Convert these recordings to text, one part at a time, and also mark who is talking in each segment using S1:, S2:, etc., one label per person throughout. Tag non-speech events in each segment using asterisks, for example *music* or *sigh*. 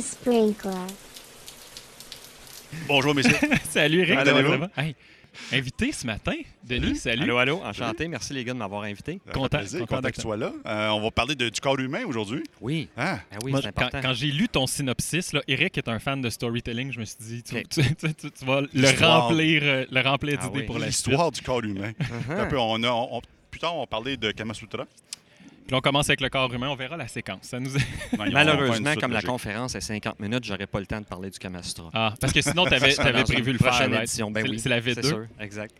S1: Sprinkler.
S2: Bonjour, messieurs. *laughs*
S3: salut Eric,
S2: Allô?
S3: Hey, invité ce matin, Denis, salut.
S4: Allô, allô, enchanté. Merci les gars de m'avoir invité.
S3: Content-
S2: plaisir,
S3: content
S2: que tu sois là. Euh, on va parler de- du corps humain aujourd'hui.
S4: Oui,
S2: Ah,
S4: ben oui,
S3: Moi,
S4: c'est
S3: quand,
S4: important.
S3: quand j'ai lu ton synopsis, là, Eric est un fan de storytelling, je me suis dit, tu,
S4: Ok.
S3: tu- tu- tu- tu vas le remplir, euh, le remplir
S4: Ah
S3: d'idées
S4: oui.
S3: pour la suite.
S2: l'histoire du corps humain.
S4: Uh-huh.
S2: Un peu, on a, on- on- plus tard, on va parler de Kamasutra.
S3: Puis on commence avec le corps humain, on verra la séquence. Ça nous *laughs*
S2: Non,
S4: Malheureusement, comme la
S2: logique.
S4: conférence est 50 minutes, j'aurais pas le temps de parler du Kamastra.
S3: Ah, parce que sinon, tu avais, *laughs* prévu le faire. right?
S4: édition, ben
S3: C'est-
S4: oui.
S3: C'est la
S4: C'est
S3: V2.
S4: sûr, exact.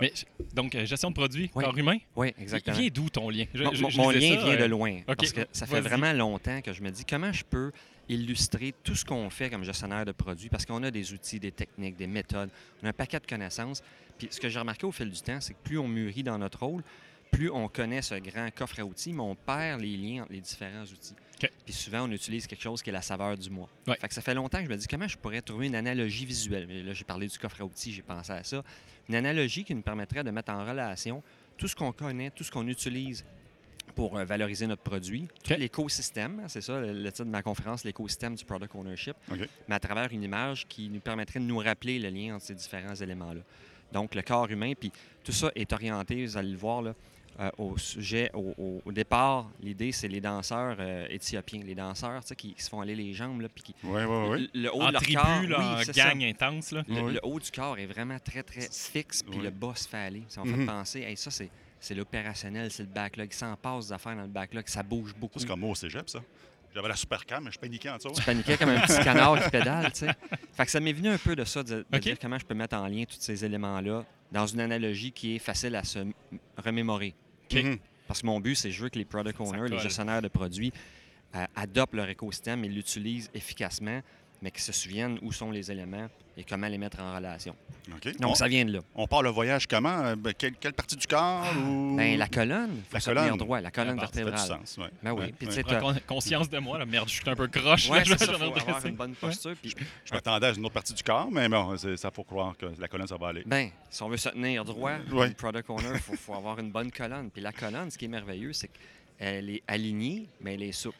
S3: Mais, donc, euh, gestion de produits,
S4: Oui.
S3: corps humain?
S4: Oui,
S3: Il
S4: exactement.
S3: vient d'où ton lien? Je-
S4: Mon,
S3: je-
S4: mon-
S3: je
S4: mon
S3: lisais
S4: lien
S3: ça,
S4: vient de
S3: euh,
S4: loin.
S3: OK,
S4: Parce que ça fait vraiment longtemps que je me dis comment je peux illustrer tout ce qu'on fait comme gestionnaire de produits? Parce qu'on a des outils, des techniques, des méthodes, on a un paquet de connaissances. Puis ce que j'ai remarqué au fil du temps, c'est que plus on mûrit dans notre rôle, plus on connaît ce grand coffre à outils, mais on perd les liens entre les différents outils. Puis souvent, on utilise quelque chose qui est la saveur du mois.
S3: Ouais.
S4: Fait que ça fait longtemps que je me dis comment je pourrais trouver une analogie visuelle? Là, j'ai parlé du coffre à outils, j'ai pensé à ça. Une analogie qui nous permettrait de mettre en relation tout ce qu'on connaît, tout ce qu'on utilise pour euh, valoriser notre produit, l'écosystème, hein, c'est ça le, titre de ma conférence, l'écosystème du product ownership, mais à travers une image qui nous permettrait de nous rappeler le lien entre ces différents éléments-là. Donc, le corps humain, puis tout ça est orienté, vous allez le voir, là, euh, au sujet, au, au- au départ, l'idée, c'est les danseurs euh, éthiopiens, les danseurs tu sais, qui, qui se font aller les jambes, là, puis qui,
S2: Oui, oui, oui.
S4: le, le haut
S3: En
S4: de leur
S3: tribu,
S4: corps,
S3: là,
S4: oui,
S3: en
S4: ça.
S3: intense. Là.
S4: Le, haut du corps est vraiment très, très fixe, puis le bas se fait aller. Ça m'a
S2: Mhm.
S4: fait penser, hey, ça, c'est, c'est l'opérationnel, c'est le backlog. Ça en passe d'affaires dans le backlog, ça bouge beaucoup.
S2: C'est comme moi au cégep, ça. J'avais la super cam, mais je paniquais en dessous.
S4: Tu paniquais comme un petit canard qui pédale, tu sais. *laughs* Fait que ça m'est venu un peu de ça, de, dire comment je peux mettre en lien tous ces éléments-là dans une analogie qui est facile à se m-
S2: Mhm.
S4: Parce que mon but, c'est je veux que les product owners, les gestionnaires de produits, euh, adoptent leur écosystème et l'utilisent efficacement, mais qu'ils se souviennent où sont les éléments et comment les mettre en relation. Donc,
S2: on,
S4: ça vient de là.
S2: on part le voyage comment? Euh, ben, quelle, quelle partie du corps? ou...
S4: Ben, la colonne, faut
S2: La
S4: se
S2: colonne.
S4: droit, la colonne
S3: Ah,
S2: Ça fait du
S4: vertébrale.
S2: sens, ouais.
S4: Ben oui.
S2: Ouais,
S4: Puis,
S2: ouais.
S3: Prends conscience de moi, là. merde, je suis un peu croche. Là,
S4: c'est ça, faut avoir une bonne posture. Puis,
S2: Je m'attendais à une autre partie du corps, mais bon, ça faut croire que la colonne, ça va aller.
S4: ben, si on veut se tenir droit, product owner, il faut, faut avoir une bonne colonne. Puis la colonne, ce qui est merveilleux, c'est qu'elle est alignée, mais elle est souple.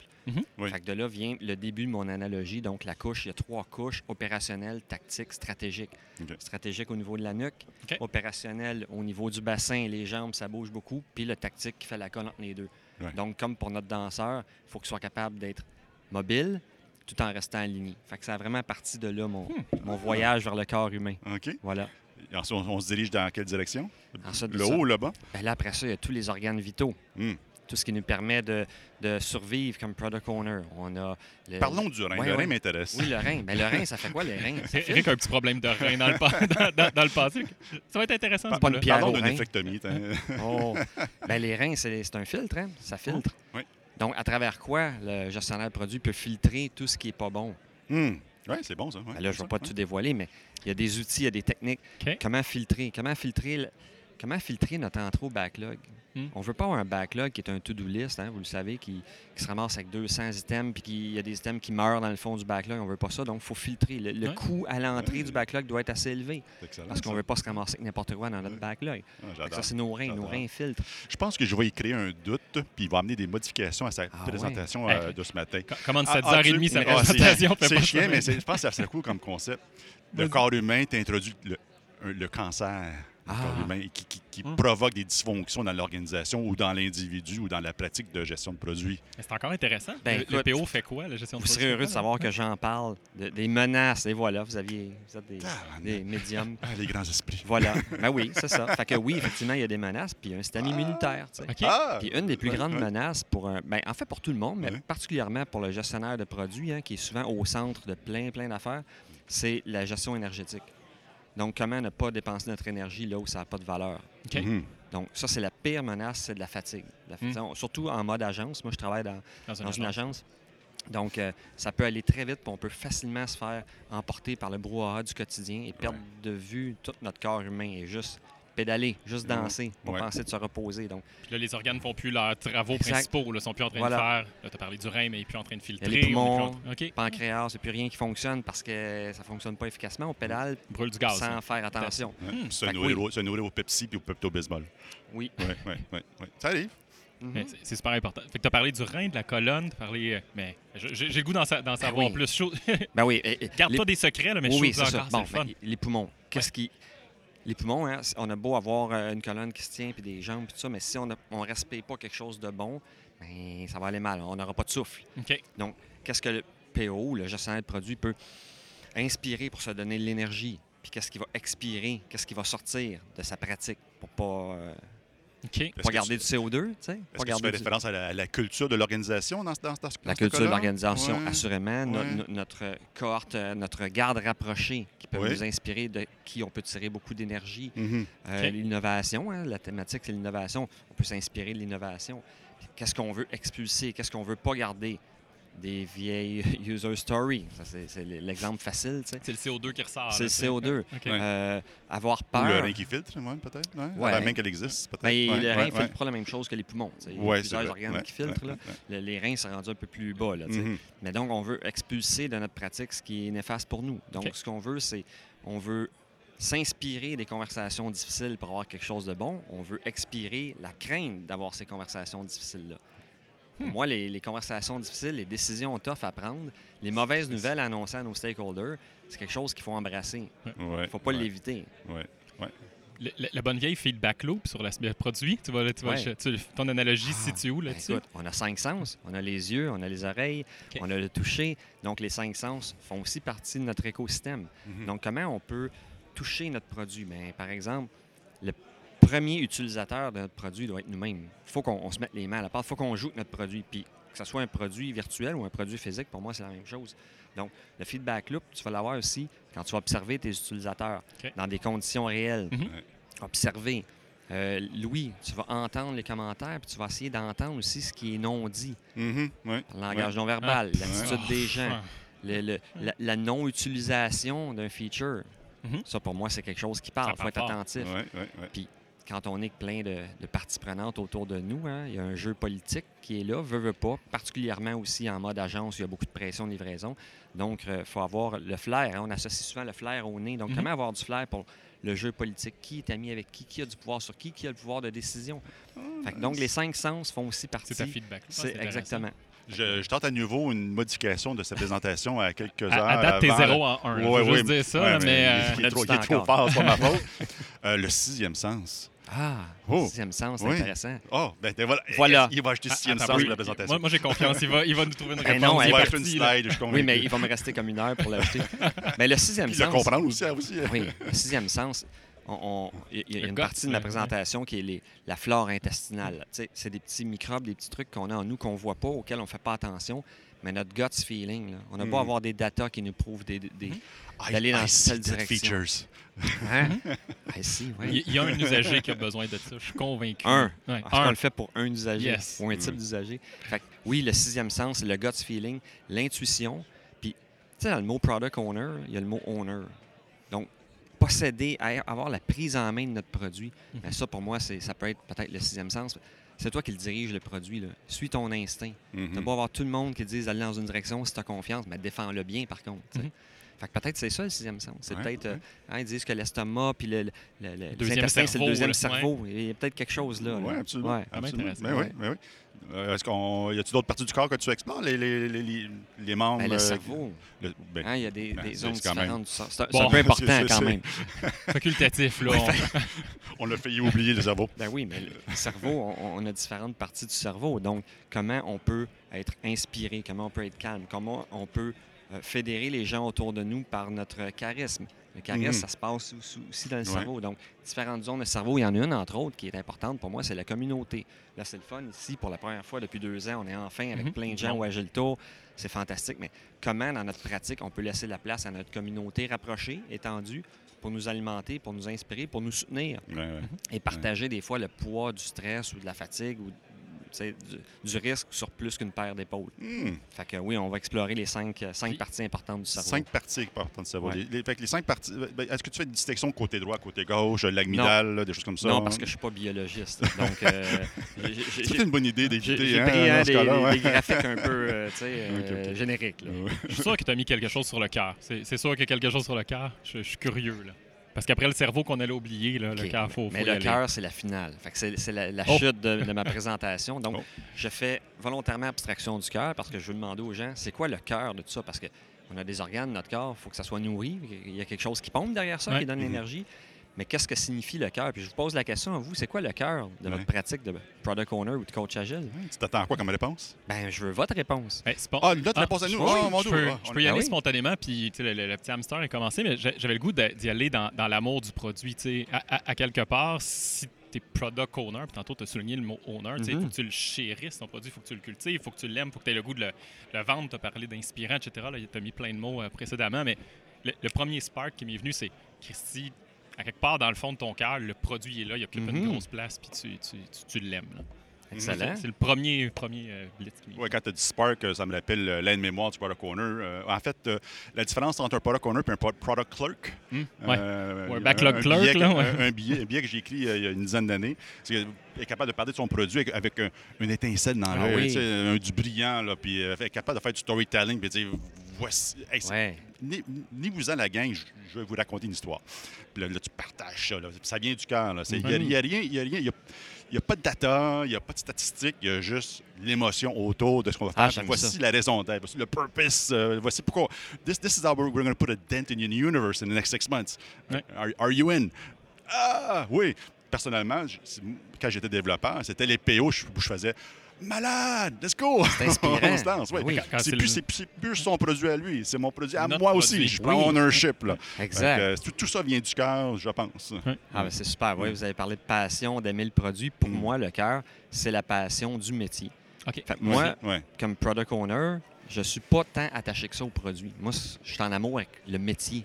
S2: Oui.
S4: Fait que de là vient le début de mon analogie. Donc, la couche, il y a trois couches opérationnelles, tactiques, stratégiques.
S2: OK.
S4: Stratégique au niveau de la nuque,
S3: OK.
S4: opérationnel au niveau du bassin, les jambes, ça bouge beaucoup, puis le tactique qui fait la colonne entre les deux.
S2: Ouais.
S4: Donc, comme pour notre danseur, il faut qu'il soit capable d'être mobile tout en restant aligné. Fait que ça a vraiment parti de là, mon,
S3: Hmm.
S4: mon voyage vers le corps humain.
S2: OK.
S4: Voilà.
S2: Et ensuite, on, on se dirige dans quelle direction?
S4: Ensuite
S2: le
S4: ça-
S2: haut ou le bas?
S4: Ben là, après ça, il y a tous les organes vitaux.
S2: Hmm.
S4: Tout ce qui nous permet de, de survivre comme product owner. On a le-
S2: Parlons du rein.
S4: Ouais,
S2: le
S4: ouais.
S2: rein m'intéresse.
S4: Oui, le rein. Ben, le rein, ça fait quoi, le rein? *laughs* Ça
S3: Eric a un petit problème de rein dans le, pa- *laughs* dans, dans- dans le passé. Ça va être intéressant. ce
S4: Pas une pierre
S2: Parlons d'une t'as- *laughs*
S4: Oh. Ben, les reins, c'est un filtre, hein? Ça filtre.
S2: Oui.
S4: Donc, à travers quoi le gestionnaire de produits peut filtrer tout ce qui n'est pas bon?
S2: Hmm. Oui, c'est bon ça. ouais.
S4: Ben là, je ne vais pas tout dévoiler, mais il y a des outils, il y a des techniques. Comment filtrer? Comment filtrer, le- comment filtrer notre intro backlog?
S3: Hmm.
S4: On ne veut pas avoir un backlog qui est un to-do list, hein, vous le savez, qui, qui se ramasse avec 200 items, puis qu'il y a des items qui meurent dans le fond du backlog. On ne veut pas ça, donc il faut filtrer. Le, le
S3: Ouais.
S4: coût à l'entrée du backlog doit être assez élevé,
S2: excellent,
S4: parce qu'on ne veut pas se ramasser avec n'importe quoi dans notre
S2: Ouais.
S4: backlog.
S2: Ah,
S4: ça, c'est nos reins. Nos reins filtrent.
S2: Je pense que je vais y créer un doute, puis il va amener des modifications à sa
S4: Ah
S2: présentation
S3: ouais.
S2: euh, de ce matin.
S3: Co- Commence
S2: Ah,
S3: 7h30 sa
S2: ah,
S3: présentation.
S2: C'est chiant,
S3: ça,
S2: mais je pense que ça serait cool comme concept. Le corps humain t'introduit le, le cancer. Le
S4: Ah.
S2: corps humain qui, qui- qui
S3: Hum.
S2: provoque des dysfonctions dans l'organisation ou dans l'individu ou dans la pratique de gestion de produits.
S3: C'est encore intéressant.
S4: Ben,
S3: le, PO fait quoi, la gestion de
S4: Vous serez
S3: produits?
S4: heureux de savoir que j'en parle, de- des menaces. Et voilà, vous, aviez, vous êtes des, médiums.
S2: Ah, les grands esprits.
S4: Voilà. *laughs* Ben oui, c'est ça. Fait que oui, effectivement, il y a des menaces, puis il y a un système immunitaire. tu sais.
S2: Ah!
S4: Puis une des plus
S2: Ouais,
S4: grandes
S2: ouais.
S4: menaces pour un. Ben, en fait, pour tout le monde, mais
S2: Ouais.
S4: particulièrement pour le gestionnaire de produits, hein, qui est souvent au centre de plein, plein d'affaires, c'est la gestion énergétique. Donc, comment ne pas dépenser notre énergie là où ça n'a pas de valeur?
S2: Mhm.
S4: Donc, ça, c'est la pire menace, c'est de la fatigue. La fatigue.
S3: Mm.
S4: Surtout en mode agence. Moi, je travaille dans,
S3: Dans une
S4: dans une
S3: agence.
S4: agence. Donc, euh, ça peut aller très vite, puis on peut facilement se faire emporter par le brouhaha du quotidien et perdre de vue tout notre corps humain et juste pédaler, juste danser pour
S2: Ouais.
S4: penser de se reposer. Donc,
S3: Puis là, les organes font plus leurs travaux
S4: Exact.
S3: principaux. Ils sont plus en train
S4: Voilà.
S3: de faire. Là, tu as parlé du rein, mais il n'est plus en train de filtrer.
S4: les
S3: est
S4: poumons,
S3: en train- OK.
S4: pancréas, c'est plus rien qui fonctionne parce que ça fonctionne pas efficacement. On pédale
S3: Brûle du gaz.
S4: sans
S3: hein.
S4: faire attention.
S2: Ouais.
S3: Hmm.
S2: Se nourrir
S4: oui.
S2: au- se nourrir au Pepsi puis au Pepto-Bismol.
S4: Oui.
S2: Oui, oui, oui. oui. Ça arrive.
S3: Mais c'est- super important. Fait que tu as parlé du rein, de la colonne, tu parlé. euh, mais j'ai le goût d'en sa- d'en savoir
S4: oui.
S3: plus. Chaud-
S4: Ben oui. *laughs* et- et
S3: Garde
S4: les-
S3: pas des secrets, là, mais
S4: oui, oui,
S3: je chose
S4: ça.
S3: encore,
S4: Bon,
S3: c'est le fun.
S4: ben, les poumons. Qu'est-ce qui. Les poumons, hein, on a beau avoir euh, une colonne qui se tient puis des jambes puis tout ça, mais si on ne respire pas quelque chose de bon, ben, ça va aller mal. On n'aura pas de souffle.
S3: OK.
S4: Qu'est-ce que le PO, le gestionnaire de produit, peut inspirer pour se donner de l'énergie? Puis qu'est-ce qui va expirer? Qu'est-ce qui va sortir de sa pratique pour pas, euh,
S3: OK.
S2: Que
S4: garder
S2: tu-
S4: du CO2? tu sais?
S2: Est-ce que tu
S4: garder
S2: fais
S4: du-
S2: référence à la, à la culture de l'organisation dans, ce- dans, ce- dans
S4: La culture de l'organisation,
S2: Ouais.
S4: assurément. No-
S2: Ouais.
S4: no- notre cohorte, euh, notre garde rapprochée qui peut
S2: Oui.
S4: nous inspirer, de qui on peut tirer beaucoup d'énergie. Euh,
S3: OK.
S4: L'innovation, hein, la thématique, c'est l'innovation. On peut s'inspirer de l'innovation. Qu'est-ce qu'on veut expulser? Qu'est-ce qu'on veut pas garder? Des vieilles *laughs* user stories. C'est- l'exemple facile. tu sais.
S3: C'est le CO2 qui ressort.
S4: C'est le
S3: tu sais.
S4: CO2.
S3: OK.
S2: Ouais.
S4: Euh, avoir
S2: Ou
S4: peur.
S2: le rein qui filtre, ouais, peut-être. Ouais.
S4: Ouais.
S2: Avant même qu'elle existe, peut-être.
S4: Ben,
S2: Ouais,
S4: le rein
S2: ouais.
S4: filtre pas la même chose que les poumons. tu sais. Il y a
S2: Ouais, c'est
S4: plusieurs
S2: vrai.
S4: organes
S2: Ouais,
S4: qui filtrent.
S2: ouais,
S4: là.
S2: ouais.
S4: Le- les reins sont rendus un peu plus bas. Là, tu sais.
S2: Mhm.
S4: Mais donc, on veut expulser de notre pratique ce qui est néfaste pour nous. Donc, ce qu'on veut, c'est on veut s'inspirer des conversations difficiles pour avoir quelque chose de bon. On veut expirer la crainte d'avoir ces conversations difficiles-là. Pour moi, les, les conversations difficiles, les décisions tough à prendre, les mauvaises nouvelles annoncées à nos stakeholders, c'est quelque chose qu'il faut embrasser.
S2: Ouais,
S4: Il ne faut pas
S2: ouais,
S4: l'éviter.
S2: ouais.
S3: Le- le- la bonne vieille feedback loop sur l'aspect produit, tu vois, tu vois, tu- ton analogie se
S4: Ah,
S3: situe où
S4: Ben,
S3: là-dessus?
S4: écoute, on a cinq sens. On a les yeux, on a les oreilles, on a le toucher. Donc, les cinq sens font aussi partie de notre écosystème.
S2: Mhm.
S4: Donc, comment on peut toucher notre produit? Bien, par exemple, le premier utilisateur de notre produit doit être nous-mêmes. Il faut qu'on on se mette les mains à la pâte. Il faut qu'on joue avec notre produit. Puis, que ce soit un produit virtuel ou un produit physique, pour moi, c'est la même chose. Donc, le feedback loop, tu vas l'avoir aussi quand tu vas observer tes utilisateurs dans des conditions réelles.
S3: Mhm.
S2: Ouais.
S4: Observer. Euh, Louis, tu vas entendre les commentaires, puis tu vas essayer d'entendre aussi ce qui est non dit.
S2: Ouais.
S4: Le langage non verbal,
S3: Ah.
S4: l'attitude des gens le- le- la, la non-utilisation d'un feature.
S3: Mhm.
S4: Ça, pour moi, c'est quelque chose qui parle. Il faut être
S3: fort.
S4: attentif.
S2: Ouais.
S4: Quand on est plein de, de parties prenantes autour de nous, hein, il y a un jeu politique qui est là, veut, veut pas, particulièrement aussi en mode agence, où il y a beaucoup de pression de livraison. Donc, il faut avoir le flair. hein. On associe souvent le flair au nez. Donc,
S3: Mhm.
S4: comment avoir du flair pour le jeu politique? Qui est ami avec qui? Qui a du pouvoir sur qui? Qui a le pouvoir de décision? Fait que donc, les cinq sens font aussi partie.
S3: C'est ta feedback. Ah,
S4: C'est exactement.
S2: Je, je tente à nouveau une modification de cette présentation à quelques heures.
S3: À, à date, t'es
S2: avant
S3: 0 en 1.
S2: Ouais,
S3: je veux dire ça, mais. euh,
S2: il, est trop, il
S4: temps
S2: est trop
S4: encore.
S2: fort, c'est pas ma *laughs* faute. Euh, le sixième sens.
S4: Ah,
S2: Oh.
S4: sixième sens, c'est
S2: Oui.
S4: intéressant.
S2: Oh, ben, ben voilà.
S4: Voilà.
S2: Il va acheter
S3: Ah,
S2: sixième sens
S3: oui.
S2: pour la présentation.
S3: Moi, moi, j'ai confiance. Il va, il va nous trouver une
S4: Ben
S3: réponse.
S4: non,
S3: il
S2: il va acheter une slide, je suis convaincu.
S4: Oui, mais il va me rester comme une heure pour l'acheter. *laughs* mais le sixième
S2: Puis le
S4: sens.
S2: comprendre aussi. aussi.
S4: Oui, le sixième sens. on- on- Il y a- il y a
S3: Le
S4: une
S3: gut,
S4: partie de ma
S3: ouais.
S4: présentation qui est les- la flore intestinale. Tu sais, C'est des petits microbes, des petits trucs qu'on a en nous qu'on ne voit pas, auxquels on ne fait pas attention. Mais notre gut feeling, là, on a beau
S2: Mm.
S4: avoir des datas qui nous prouvent des. des-
S2: I-
S4: d'aller dans
S2: I that
S4: direction.
S2: features.
S4: Hein? Oui.
S3: Il y a un usager qui a besoin de ça. Je suis convaincu.
S4: Un.
S3: Ouais, un.
S4: le fait pour un usager
S3: Yes.
S4: ou un type
S2: Mm.
S4: d'usager. Fait que, oui, le sixième sens, le gut feeling, l'intuition. Puis, tu sais, dans le mot product owner, il y a le mot owner. Donc, posséder, avoir la prise en main de notre produit,
S3: Mhm.
S4: ben ça, pour moi, c'est, ça peut être peut-être le sixième sens. C'est toi qui le dirige, le produit. Là. Suis ton instinct.
S2: Mhm.
S4: Tu beau avoir tout le monde qui te dise d'aller dans une direction si tu as confiance, mais défends-le bien, par contre. sais. Fait que peut-être c'est ça le sixième sens. C'est
S2: Ouais,
S4: peut-être. euh,
S2: ouais.
S4: hein, ils disent que l'estomac puis le, le, le- les
S3: deuxième
S4: intestins, c'est le
S3: cerveau,
S4: deuxième cerveau. Il y a peut-être quelque chose là.
S2: Oui, absolument.
S3: Ah, ben,
S2: absolument. Ben oui,
S4: Ouais.
S2: ben oui. Euh, Est-ce qu'on y a-t-il d'autres parties du corps que tu explores? Les, les, les, les- les membres
S4: Ben, le
S2: euh,
S4: cerveau.
S2: le- ben,
S4: Hein, il y a des,
S2: Ben,
S4: des zones
S2: même-
S4: différentes du cerveau. C'est un,
S3: Bon,
S4: c'est un peu *laughs* important
S2: c'est-
S4: quand même. *laughs*
S3: Facultatif, là. on- *laughs*
S2: on a failli oublier le cerveau.
S4: Ben oui, mais le cerveau, on, on a différentes parties du cerveau. Donc, comment on peut être inspiré, comment on peut être calme, comment on peut fédérer les gens autour de nous par notre charisme. Le charisme,
S2: Mhm.
S4: ça se passe aussi, dans le
S2: Ouais.
S4: cerveau. Donc, différentes zones de cerveau. Il y en a une, entre autres, qui est importante pour moi, c'est la communauté. Là, c'est le fun ici. Pour la première fois depuis deux ans, on est enfin avec
S3: Mhm.
S4: plein de gens au Agile Tour. C'est fantastique. Mais comment, dans notre pratique, on peut laisser la place à notre communauté rapprochée, étendue, pour nous alimenter, pour nous inspirer, pour nous soutenir?
S2: Ouais, ouais.
S4: et partager des fois le poids du stress ou de la fatigue ou du, du risque sur plus qu'une paire d'épaules.
S2: Hmm.
S4: Fait que oui, on va explorer les cinq, euh, cinq
S3: Puis-
S4: parties importantes du cerveau.
S2: Cinq parties importantes du cerveau.
S4: Ouais.
S2: Les, les- fait que les cinq parties. ben, Est-ce que tu fais une distinction côté droit, côté gauche, l'amygdale, là, des choses comme ça?
S4: non, parce que je suis pas biologiste. *laughs* Donc, euh,
S2: C'est une bonne idée d'éviter.
S4: j'ai
S2: hein,
S4: pris hein, des,
S2: ouais.
S4: graphiques un peu euh, *laughs* euh, génériques. là.
S2: Ouais.
S3: Je suis sûr que tu as mis quelque chose sur le cœur. C'est c'est sûr qu'il y a quelque chose sur le cœur. Je, je suis curieux, là. Parce qu'après le cerveau qu'on allait oublier, là, le cœur, faut, faut
S4: Mais le cœur, c'est la finale. C'est la, la
S3: Oh.
S4: chute de, de ma *laughs* présentation. Donc,
S2: Oh.
S4: je fais volontairement abstraction du cœur parce que je veux demander aux gens, c'est quoi le cœur de tout ça? Parce que on a des organes, notre corps, il faut que ça soit nourri. Il y a quelque chose qui pompe derrière ça,
S3: Ouais.
S4: qui donne
S2: Mhm.
S4: l'énergie. Mais qu'est-ce que signifie le cœur? Puis je vous pose la question à vous, c'est quoi le cœur de votre
S2: Ouais.
S4: pratique de product owner ou de coach agile?
S2: Tu t'attends à quoi comme réponse?
S4: Ben, je veux votre réponse.
S3: Ben, pas-
S2: Ah, notre
S3: Ah,
S2: réponse à nous.
S3: oui,
S2: Oh, mon
S3: je
S2: Dieu.
S3: peux,
S2: Ah,
S3: je peux y
S4: Ah
S3: aller
S4: oui?
S3: spontanément, puis tu sais, le, le- le petit hamster est commencé, mais j'a- j'avais le goût d'y aller dans, dans l'amour du produit. tu sais. À, à- à quelque part, si tu es product owner, puis tantôt tu as souligné le mot owner, il
S4: Mhm.
S3: faut que tu le chérisses, ton produit, il faut que tu le cultives, il faut que tu l'aimes, il faut que tu aies le goût de le, le vendre. Tu as parlé d'inspirant, etc. Tu as mis plein de mots euh, précédemment, mais le, le premier spark qui m'est venu, c'est Christy, à quelque part dans le fond de ton cœur, le produit est là, il occupe une
S4: Mhm.
S3: grosse place, puis tu, tu, tu- tu l'aimes. là.
S4: Excellent.
S3: C'est le premier, premier euh, blitz
S2: Ouais, quand tu as dit Spark, euh, ça me rappelle euh, l'aide-mémoire du Product Owner. Euh, en fait, la différence entre un Product Owner et un pro- Product Clerk,
S3: Hmm, ouais.
S2: euh,
S3: Ouais, backlog
S2: un
S3: clerk,
S2: billet,
S3: là, ouais.
S2: un, un billet, un billet que j'ai écrit il y a une dizaine d'années, c'est qu'il est capable de parler de son produit avec, avec un- une étincelle dans
S4: Ah
S2: l'œil,
S4: oui.
S2: un- du brillant, là, puis est capable de faire du storytelling, puis dire voici. hey,
S4: Ouais.
S2: ni, ni vous en la gang, je, je vais vous raconter une histoire. Puis là, là, tu partages ça. là. Ça vient du cœur. Il n'y a, y a rien, il y a rien. Il y a, y a pas de data, il n'y a pas de statistiques, il y a juste l'émotion autour de ce qu'on va faire.
S4: Ah,
S2: voici
S4: ça.
S2: la raison d'être, voici le purpose, euh, voici pourquoi. This, this is how we're, going to put a dent in your universe in the next six months.
S3: Ouais.
S2: Are, are you in? Ah, oui. Personnellement, quand j'étais développeur, c'était les PO, je, je faisais malade, let's go! *laughs* On se lance, oui. C'est plus,
S3: le-
S2: son produit à lui, c'est mon produit à
S3: Notre
S2: moi
S3: produit.
S2: aussi. Je prends
S4: Oui.
S2: ownership. Là.
S4: Exact.
S2: euh, tout, tout ça vient du cœur, je pense.
S4: Ah, ben, c'est super. Oui, vous avez parlé de passion, d'aimer le produit. Pour
S2: Mm.
S4: moi, le cœur, c'est la passion du métier.
S3: OK.
S4: Fait que moi,
S2: Ouais.
S4: comme product owner, je suis pas tant attaché que ça au produit. Moi, je suis en amour avec le métier.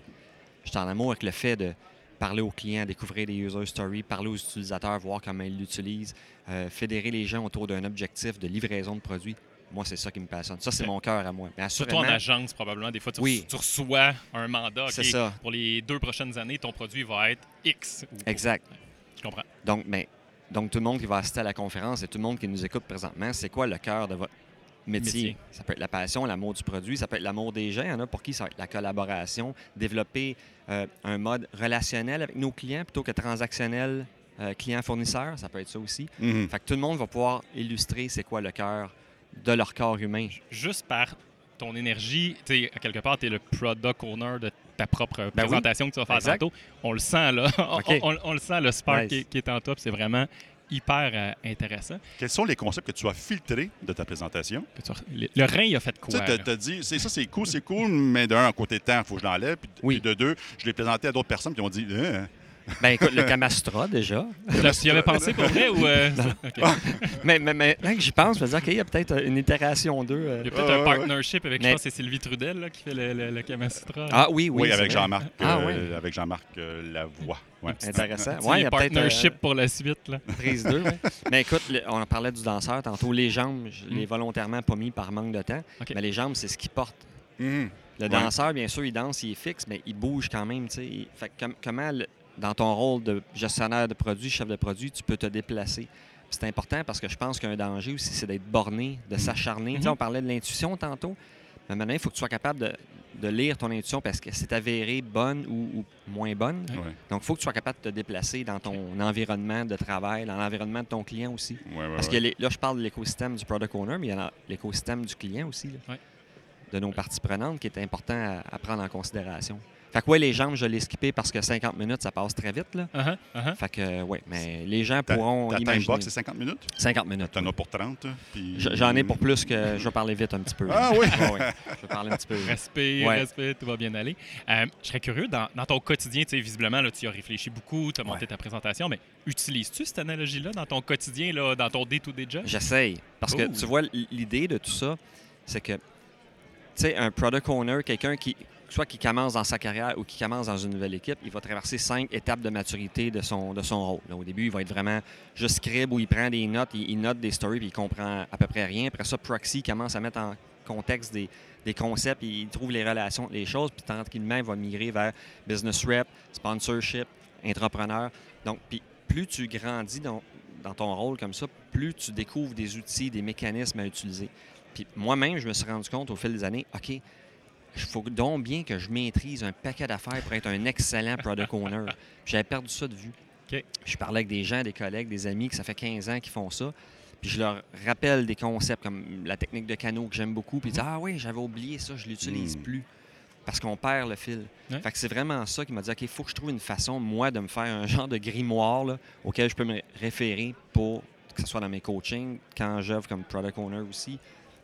S4: Je suis en amour avec le fait de parler aux clients, découvrir des user stories, parler aux utilisateurs, voir comment ils l'utilisent, euh, fédérer les gens autour d'un objectif de livraison de produits. Moi, c'est ça qui me passionne. Ça, c'est mon cœur à moi. Mais
S3: Surtout en agence, probablement. Des fois, tu,
S4: Oui.
S3: tu reçois un mandat. OK,
S4: c'est ça.
S3: Pour les deux prochaines années, ton produit va être X.
S4: Exact.
S3: Je comprends.
S4: Donc, mais, donc, tout le monde qui va assister à la conférence et tout le monde qui nous écoute présentement, c'est quoi le cœur de votre métier?
S3: Métier.
S4: Ça peut être la passion, l'amour du produit, ça peut être l'amour des gens. Il y en a pour qui ça va être la collaboration, développer euh, un mode relationnel avec nos clients plutôt que transactionnel euh, client-fournisseur. Ça peut être ça aussi.
S2: Mhm.
S4: Fait que tout le monde va pouvoir illustrer c'est quoi le cœur de leur corps humain.
S3: Juste par ton énergie, tu sais, à quelque part, tu es le product owner de ta propre
S4: Ben oui.
S3: présentation que tu vas faire
S4: Exact.
S3: tantôt. On le sent, là. On- *laughs*
S4: OK.
S3: on, on le sent, le spark
S4: Nice.
S3: qui, est- qui est en toi. C'est vraiment hyper euh, intéressant.
S2: Quels sont les concepts que tu as filtrés de ta présentation?
S3: Tu- le, le rein, il a fait quoi?
S2: Tu
S3: là?
S2: t'as dit, ça, c'est cool, c'est cool, mais d'un, à côté de temps, il faut que je l'enlève. Puis,
S4: Oui.
S2: puis de deux, je l'ai présenté à d'autres personnes qui ont dit, Hein?
S4: Ben écoute, le Kamastra déjà.
S3: Tu y avais pensé pour vrai ou. euh, *laughs* OK.
S4: Mais, mais maintenant que j'y pense, je me dis, OK, il y a peut-être une itération 2.
S3: Il y a peut-être un partnership avec,
S4: Mais-
S3: je pense, que c'est Sylvie Trudel là, qui fait le, le, le Kamasutra.
S4: Ah oui, oui.
S2: oui, avec. Jean-Marc,
S4: Ah,
S2: euh,
S4: oui.
S2: avec Jean-Marc euh, Lavoie. Ouais. *laughs*
S4: Intéressant. Ouais, il y a peut-être. euh,
S3: partnership pour la suite. Là.
S4: Prise 2, oui. *laughs* Mais écoute, le- on en parlait du danseur tantôt. Les jambes, je l'ai
S3: Mm.
S4: volontairement pas mis par manque de temps. Mais les jambes, c'est ce qui porte.
S2: Mhm.
S4: Le
S2: Ouais.
S4: danseur, bien sûr, il danse, il est fixe, mais il bouge quand même. tu sais. Il- Fait que com- comment, le- dans ton rôle de gestionnaire de produits, chef de produit, tu peux te déplacer? C'est important parce que je pense qu'un danger aussi, c'est d'être borné, de s'acharner. Tu sais,
S3: Mhm.
S4: On parlait de l'intuition tantôt. Mais maintenant, il faut que tu sois capable de, de lire ton intuition parce que c'est avéré bonne ou, ou moins bonne.
S3: Ouais.
S4: Donc, il faut que tu sois capable de te déplacer dans ton environnement de travail, dans l'environnement de ton client aussi.
S2: Ouais, ouais,
S4: Parce
S2: ouais.
S4: que les- là, je parle de l'écosystème du product owner, mais il y a l'écosystème du client aussi, là,
S3: Ouais.
S4: De nos parties prenantes, qui est important à, à prendre en considération. Fait que, ouais, les jambes, je l'ai skippé parce que 50 minutes, ça passe très vite. Là.
S3: Uh-huh, uh-huh.
S4: Fait que, ouais, mais les gens
S2: Ta,
S4: pourront
S2: ta
S4: imaginer.
S2: box, c'est 50 minutes?
S4: 50 minutes.
S2: Tu en as pour 30? puis-
S4: J- J'en ai pour plus que je vais parler vite un petit peu.
S2: Ah oui!
S4: Ouais, ouais. Je vais parler un petit peu.
S3: Respect,
S4: Ouais.
S3: respect, tout va bien aller. Euh, je serais curieux, dans, dans ton quotidien, tu sais, visiblement, là, tu y as réfléchi beaucoup, tu as monté
S4: Ouais.
S3: ta présentation, mais utilises-tu cette analogie-là dans ton quotidien, là, dans ton day-to-day job?
S4: J'essaye. Parce que
S3: Cool.
S4: tu vois, l'idée de tout ça, c'est que, sais, un product owner, quelqu'un qui, soit qui commence dans sa carrière ou qui commence dans une nouvelle équipe, il va traverser cinq étapes de maturité de son, de son rôle. Là, au début, il va être vraiment juste scribe où il prend des notes, il, note des stories puis il comprend à peu près rien. Après ça, Proxy commence à mettre en contexte des, des concepts, il trouve les relations, les choses, puis tranquillement, il va migrer vers business rep, sponsorship, entrepreneur. Donc, puis plus tu grandis dans, dans ton rôle comme ça, plus tu découvres des outils, des mécanismes à utiliser. Puis moi-même, je me suis rendu compte au fil des années, OK, il faut donc bien que je maîtrise un paquet d'affaires pour être un excellent product owner. *laughs* J'avais perdu ça de vue. Je parlais avec des gens, des collègues, des amis, que ça fait 15 ans qu'ils font ça. Puis je leur rappelle des concepts comme la technique de canot que j'aime beaucoup. Puis ils disent Ah oui, j'avais oublié ça, je l'utilise
S2: Mm.
S4: plus. Parce qu'on perd le fil.
S3: Ouais.
S4: Fait que c'est vraiment ça qui m'a dit OK, il faut que je trouve une façon, moi, de me faire un *laughs* genre de grimoire là, auquel je peux me référer pour que ce soit dans mes coachings, quand j'œuvre comme product owner aussi.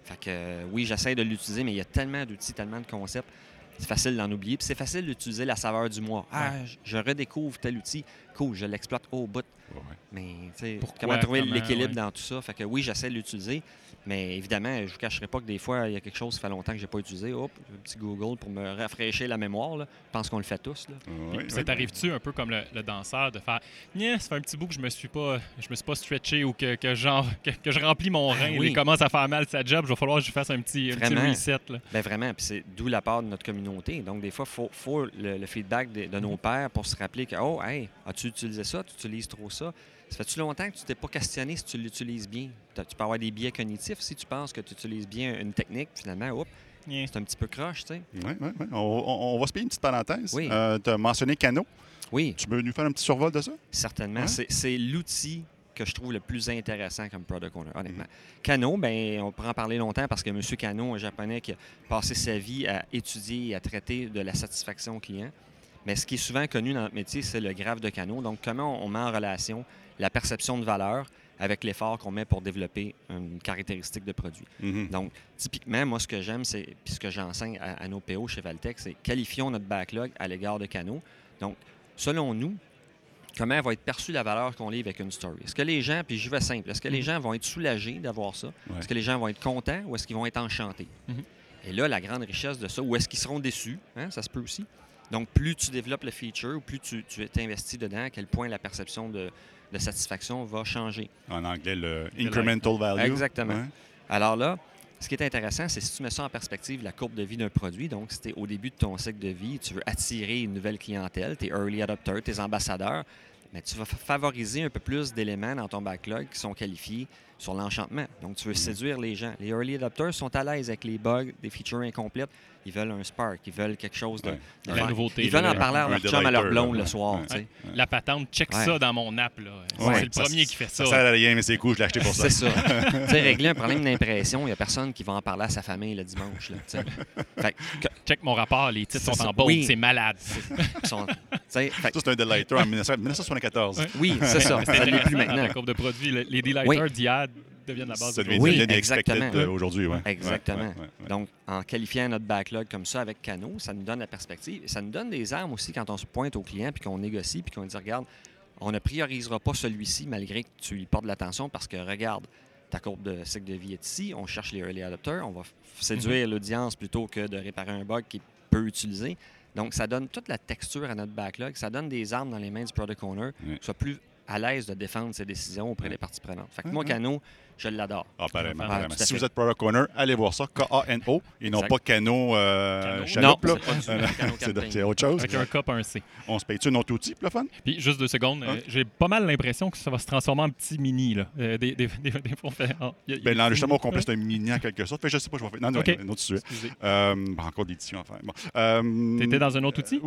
S4: Fait que euh, oui, j'essaie de l'utiliser, mais il y a tellement d'outils, tellement de concepts. C'est facile d'en oublier. Puis c'est facile d'utiliser la saveur du mois. Ah, je- je redécouvre tel outil. Cool, je l'exploite au bout.
S2: Ouais.
S4: Mais tu sais, comment trouver l'équilibre
S3: ouais.
S4: dans tout ça? Fait que oui, j'essaie de l'utiliser. Mais évidemment, je ne vous cacherai pas que des fois, il y a quelque chose qui fait longtemps que je n'ai pas utilisé. Hop, un petit Google pour me rafraîchir la mémoire. là. Je pense qu'on le fait tous. Là.
S3: Puis ça t'arrive-tu un peu comme le, le danseur de faire Nya, ça fait un petit bout que je me suis pas je me suis pas stretché ou que, que, genre, que, que je remplis mon rein,
S4: oui.
S3: il commence à faire mal sa job, il va falloir que je fasse un petit, un petit
S4: Vraiment.
S3: reset. Là.
S4: Ben vraiment, puis c'est d'où la part de notre communauté. Donc, des fois, il faut, faut le, le feedback de, de nos pairs pour se rappeler que, oh, hey, as-tu utilisé ça? Tu utilises trop ça? Ça fait-tu longtemps que tu t'es pas questionné si tu l'utilises bien? Tu peux avoir des biais cognitifs si tu penses que tu utilises bien une technique, finalement, hop,
S3: Nya.
S4: c'est un petit peu croche, tu sais.
S2: Ouais, ouais, ouais. On, on- on va se payer une petite parenthèse.
S4: Oui.
S2: tu as mentionné Cano.
S4: Oui,
S2: Tu peux nous faire un petit survol de ça?
S4: certainement.
S2: Ouais.
S4: C'est- l'outil que je trouve le plus intéressant comme product owner, honnêtement.
S2: Mm-hmm.
S4: Kano, ben, on pourrait en parler longtemps parce que M. Kano, un japonais qui a passé sa vie à étudier et à traiter de la satisfaction client. Mais ce qui est souvent connu dans notre métier, c'est le graphe de Kano. Donc, comment on met en relation la perception de valeur avec l'effort qu'on met pour développer une caractéristique de produit.
S2: Mhm.
S4: Donc, typiquement, moi, ce que j'aime, c'est, puis ce que j'enseigne à, à nos PO chez Valtech, c'est qualifions notre backlog à l'égard de canaux. Donc, selon nous, comment va être perçue la valeur qu'on livre avec une story? Est-ce que les gens, puis je vais simple, est-ce que les gens vont être soulagés d'avoir ça?
S2: Ouais.
S4: Est-ce que les gens vont être contents ou est-ce qu'ils vont être enchantés?
S3: Mhm.
S4: Et là, la grande richesse de ça, ou est-ce qu'ils seront déçus? Hein, ça se peut aussi. Donc, plus tu développes le feature, ou plus tu, tu t'investis dedans, à quel point la perception de, de satisfaction va changer.
S2: En anglais, le incremental value.
S4: Exactement.
S2: Ouais.
S4: Alors là, ce qui est intéressant, c'est si tu mets ça en perspective, la courbe de vie d'un produit. Donc, si tu es au début de ton cycle de vie, tu veux attirer une nouvelle clientèle, tes early adopters, tes ambassadeurs, mais tu vas fa- favoriser un peu plus d'éléments dans ton backlog qui sont qualifiés sur l'enchantement. Donc, tu veux séduire les gens. Les early adopters sont à l'aise avec les bugs, des features incomplètes. Ils veulent un spark, ils veulent quelque chose de.
S2: Ouais.
S4: de
S3: La nouveauté,
S4: Ils veulent
S3: là,
S4: en parler à leur chum, à leur blonde
S2: là,
S4: le soir.
S2: ouais.
S3: La patente, check
S4: Ouais.
S3: ça dans mon app. c'est le
S2: ça-
S3: premier qui fait ça.
S2: Ça sert à rien, mais c'est cool, je l'ai acheté pour ça.
S4: C'est ça. *laughs* tu sais, régler un problème d'impression, il n'y a personne qui va en parler à sa famille le dimanche. Là, fait que-
S3: Check mon rapport, les titres sont
S4: ça.
S3: en bold,
S4: Oui.
S3: c'est malade.
S4: sont- fait
S2: Ça, c'est un delighter en 1900 1974.
S3: Ouais.
S4: oui, c'est ça. *laughs*
S3: C'est
S4: Ça l'est plus maintenant.
S3: la courbe de produits. Le- Les delighters
S4: Oui.
S3: Deviennent la base
S2: Ça
S3: de
S2: devient
S4: Oui, exactement.
S2: euh, aujourd'hui. Ouais.
S4: Exactement.
S2: Ouais, ouais, ouais.
S4: Donc, en qualifiant notre backlog comme ça avec Cano, ça nous donne la perspective et ça nous donne des armes aussi quand on se pointe au client puis qu'on négocie puis qu'on dit regarde, on ne priorisera pas celui-ci malgré que tu lui portes de l'attention parce que regarde, ta courbe de cycle de vie est ici, on cherche les early adopters, on va f- séduire l'audience plutôt que de réparer un bug qu'il peut utiliser. Donc, ça donne toute la texture à notre backlog, ça donne des armes dans les mains du product owner,
S2: Ouais.
S4: soit plus à l'aise de défendre ses décisions auprès des parties prenantes. Fait que moi. Cano, je l'adore.
S2: Ah, apparemment.
S4: À
S2: Si vous êtes Product Owner, allez voir ça, K-A-N-O, et non
S4: Exact.
S2: pas Cano euh,
S3: Cano.
S2: chaloupe.
S4: Non, c'est
S2: Euh,
S4: Cano *laughs*
S2: c'est autre chose.
S3: Avec un K un C.
S2: On se paye-tu un autre outil pour le fun?
S3: Puis juste deux secondes, euh,
S2: Ouais.
S3: j'ai pas mal l'impression que ça va se transformer en petit mini. Là. Euh, des, des, des, des fois, on fait. ah, y a- y a
S2: Ben, L'enregistrement au complet, c'est un mini en quelque sorte. Fait, que je sais pas, je vais faire. Non, non,
S3: Ok.
S2: un autre sujet. Euh, encore d'édition à faire. Bon. Euh,
S3: T'étais dans un autre outil?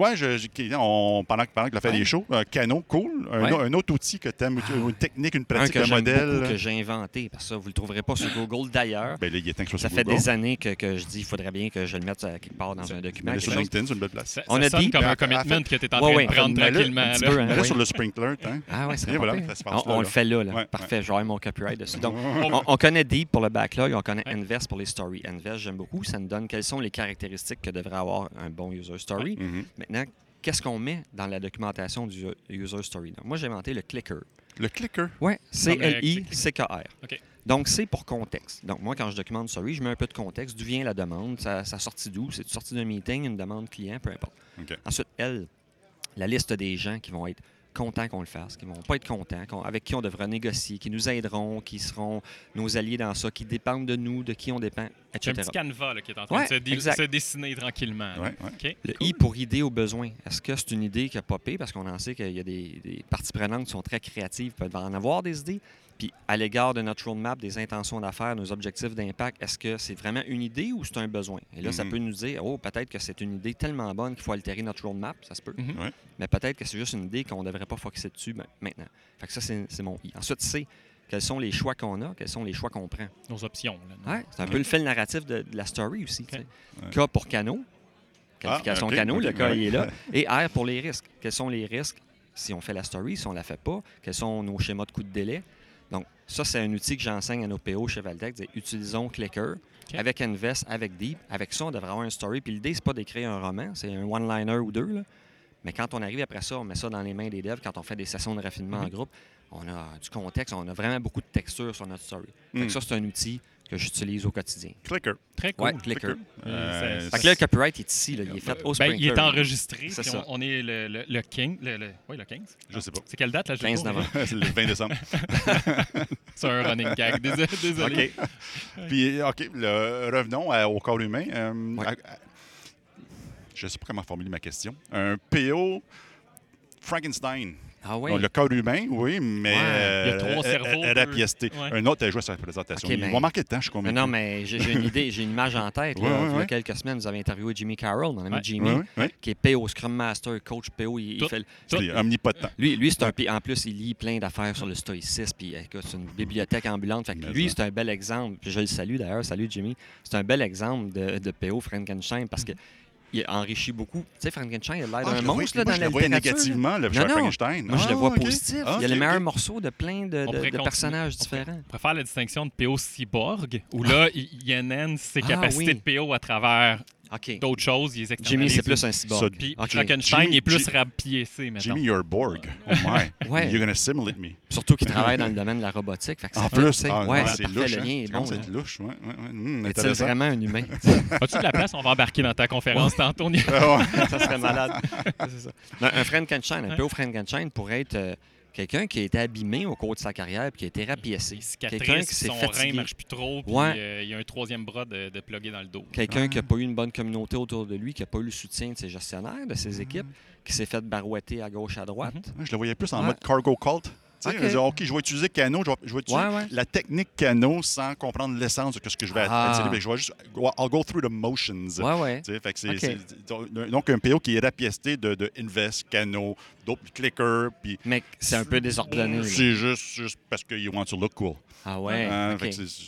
S2: On, pendant, que- pendant qu'il a fait des shows, un canon, cool. Un,
S4: Ouais.
S2: un autre outil que tu aimes, une technique, une
S4: Un
S2: pratique,
S4: que
S2: un
S4: j'aime
S2: modèle.
S4: que j'ai inventé, que ça, vous ne le trouverez pas sur Google d'ailleurs.
S2: Ben,
S4: Ça fait
S2: Google.
S4: des années que, que je dis qu'il faudrait bien que je le mette euh, quelque part dans un document.
S2: Sur LinkedIn, c'est une belle place.
S3: Ça,
S4: On
S3: ça
S4: a
S3: sonne
S4: dit-
S3: comme un
S2: en
S3: commitment que tu es en
S4: Ouais,
S3: train
S4: ouais.
S3: de prendre tranquillement.
S4: un petit
S3: là.
S4: peu, hein. Oui.
S2: sur le sprinkler, hein?
S4: Ah ouais, c'est
S2: voilà,
S4: on, on le fait là. là.
S2: Ouais,
S4: Parfait, j'aurai mon copyright dessus. Donc, on, on connaît Deep pour le backlog, on connaît. Invest pour les stories. Invest, j'aime beaucoup. Ça nous donne quelles sont les caractéristiques que devrait avoir un bon user story.
S2: Mhm.
S4: Maintenant, qu'est-ce qu'on met dans la documentation du user story? Donc, moi, j'ai inventé le clicker.
S2: Le clicker?
S4: Oui, C-L-I-C-K-R.
S3: OK.
S4: Donc, c'est pour contexte. Donc, moi, quand je documente story, je mets un peu de contexte. D'où vient la demande? Ça, ça sortit d'où? C'est sorti d'un meeting, une demande client, peu importe. Ensuite, elle, la liste des gens qui vont être contents qu'on le fasse, qui vont pas être contents, avec qui on devra négocier, qui nous aideront, qui seront nos alliés dans ça, qui dépendent de nous, de qui on dépend,
S3: J'ai un
S4: etc.
S3: petit canevas là, qui est en train
S4: Ouais,
S3: de se, dé-
S4: exact.
S3: se dessiner tranquillement.
S2: Ouais, ouais.
S3: OK.
S4: Le
S3: Cool.
S4: I pour idée au besoin. Est-ce que c'est une idée qui a popé? Parce qu'on en sait qu'il y a des, des parties prenantes qui sont très créatives, peuvent en avoir des idées. Puis à l'égard de notre roadmap, des intentions d'affaires, nos objectifs d'impact, est-ce que c'est vraiment une idée ou c'est un besoin? Et là, ça
S2: Mhm.
S4: peut nous dire, oh, peut-être que c'est une idée tellement bonne qu'il faut altérer notre roadmap, ça se peut.
S3: Mhm.
S2: Ouais.
S4: Mais peut-être que c'est juste une idée qu'on ne devrait pas focuser dessus ben, maintenant. Fait que ça, c'est mon I. Ensuite, c'est quels sont les choix qu'on a, quels sont les choix qu'on prend.
S3: Nos options.
S4: Ouais, c'est un peu le fil narratif de, de la story aussi.
S2: Ouais.
S4: K pour canot, qualification
S2: Ah,
S4: canot, le
S2: ouais.
S4: il est là. *laughs* Et R pour les risques. Quels sont les risques si on fait la story, si on la fait pas? Quels sont nos schémas de coût de délai? Donc, ça, c'est un outil que j'enseigne à nos PO chez c'est Utilisons Clicker
S3: Ok.
S4: avec Invest, avec Deep. Avec ça, on devrait avoir un story. Puis l'idée, c'est pas d'écrire un roman, c'est un one-liner ou deux. là. Mais quand on arrive après ça, on met ça dans les mains des devs. Quand on fait des sessions de raffinement en
S3: Mhm.
S4: groupe, on a du contexte, on a vraiment beaucoup de texture sur notre story. Fait
S2: Mm.
S4: que ça, c'est un outil que j'utilise au quotidien.
S2: Clicker.
S3: Très cool.
S4: Ouais, Clicker.
S2: Euh,
S3: ça-
S4: Fait que là, le copyright est ici. là. Il est fait au
S3: Ben,
S4: Sprinkler.
S3: il est enregistré.
S4: C'est
S3: puis
S4: ça.
S3: On, on est le, le, le 15. Le, le- oui, le 15.
S2: Je sais pas.
S3: C'est quelle date, là? je l'ai
S4: 15
S3: pas.
S4: novembre.
S2: C'est *laughs* le 20 décembre. *laughs*
S3: C'est un running gag. Désolé. *laughs* désolé.
S2: OK. Puis, OK, le- revenons à- au corps humain. Euh,
S4: Ouais.
S2: à- à- je ne sais pas comment formuler ma question. Un PO Frankenstein.
S4: Ah oui?
S2: Donc, le corps humain, oui, mais.
S4: Ouais.
S2: euh,
S3: Il y a trois
S2: euh,
S3: cerveaux,
S2: euh.
S3: Ouais.
S2: Un autre a joué sur la présentation.
S4: OK,
S2: Ils
S4: ben-
S2: vont manquer de temps, je suis convaincu.
S4: non, mais j'ai une idée, j'ai une image en tête. là.
S2: Ouais, ouais,
S4: Il y a quelques semaines, vous avez interviewé Jimmy Carroll, mon ami
S3: Ouais.
S4: Jimmy, qui est PO, Scrum Master, coach PO. Il, fait le-
S2: C'est omnipotent.
S4: Lui, lui c'est un P- en plus, il lit plein d'affaires sur le stoïcisme, puis écoute, c'est une bibliothèque ambulante. Fait que
S2: Mais
S4: lui, c'est un bel exemple. Puis je le salue d'ailleurs, salut Jimmy. C'est un bel exemple de, de PO Frankenstein parce que il a enrichi beaucoup. Tu sais, Frankenstein, il a l'air
S2: Ah,
S4: d'un monstre là,
S2: moi,
S4: dans
S2: je
S4: la
S2: le
S4: littérature.
S2: négativement, le
S4: Non, non.
S2: Frankenstein.
S4: Moi, je le
S2: Ah,
S4: vois positif.
S2: Ah,
S4: il y a les meilleurs morceaux de plein de, personnages différents.
S3: On faire la distinction de PO cyborg, où là, il, il enhance ses
S4: Ah,
S3: capacités
S4: oui.
S3: de PO à travers
S4: OK.
S3: d'autres choses. Il
S4: Jimmy, c'est plus un cyborg.
S3: Puis
S4: OK.
S3: Frankenstein,
S2: Jimmy-
S3: il est plus rapiécé, maintenant.
S2: Jimmy, you're a Borg. Oh my.
S4: Ouais. *laughs*
S2: You're gonna simulate me.
S4: Surtout qu'il travaille dans le domaine de la robotique. Fait que
S2: En plus, ah,
S4: ouais, c'est
S2: c'est louche.
S4: le
S2: hein.
S4: est bon.
S2: être louche. Ouais, ouais, ouais.
S4: Est-il
S2: intéressant.
S4: vraiment un humain? *laughs*
S3: As-tu de la place? On va embarquer dans ta conférence tantôt. *laughs*
S4: Ça serait malade. C'est ça. Non, un Frankenstein, un
S3: Ouais.
S4: PO Frankenstein pourrait être euh, quelqu'un qui a été abîmé au cours de sa carrière puis qui a été rapiécé. Quelqu'un qui s'est
S3: son rein marche plus trop, puis
S4: Ouais.
S3: euh, il y a un troisième bras de, de plugué dans le dos.
S4: Quelqu'un qui n'a pas eu une bonne communauté autour de lui, qui n'a pas eu le soutien de ses gestionnaires, de ses équipes, qui s'est fait barouetter à gauche, à droite.
S2: Je le voyais plus en
S4: Ouais.
S2: mode cargo cult. Je disais, OK, je vais utiliser Cano, je vais, je vais utiliser
S4: Ouais, ouais.
S2: la technique Cano sans comprendre l'essence de ce que je vais
S4: Ah.
S2: attirer. Que Je vais juste, go- I'll go through the motions.
S4: Ouais,
S2: fait que donc- un PO qui est rapiesté de, de Invest, Cano, d'autres clickers, puis
S4: Mais c'est un peu désordonné.
S2: c'est juste, juste parce qu'ils want to look cool.
S4: Ah ouais.
S2: Hein, que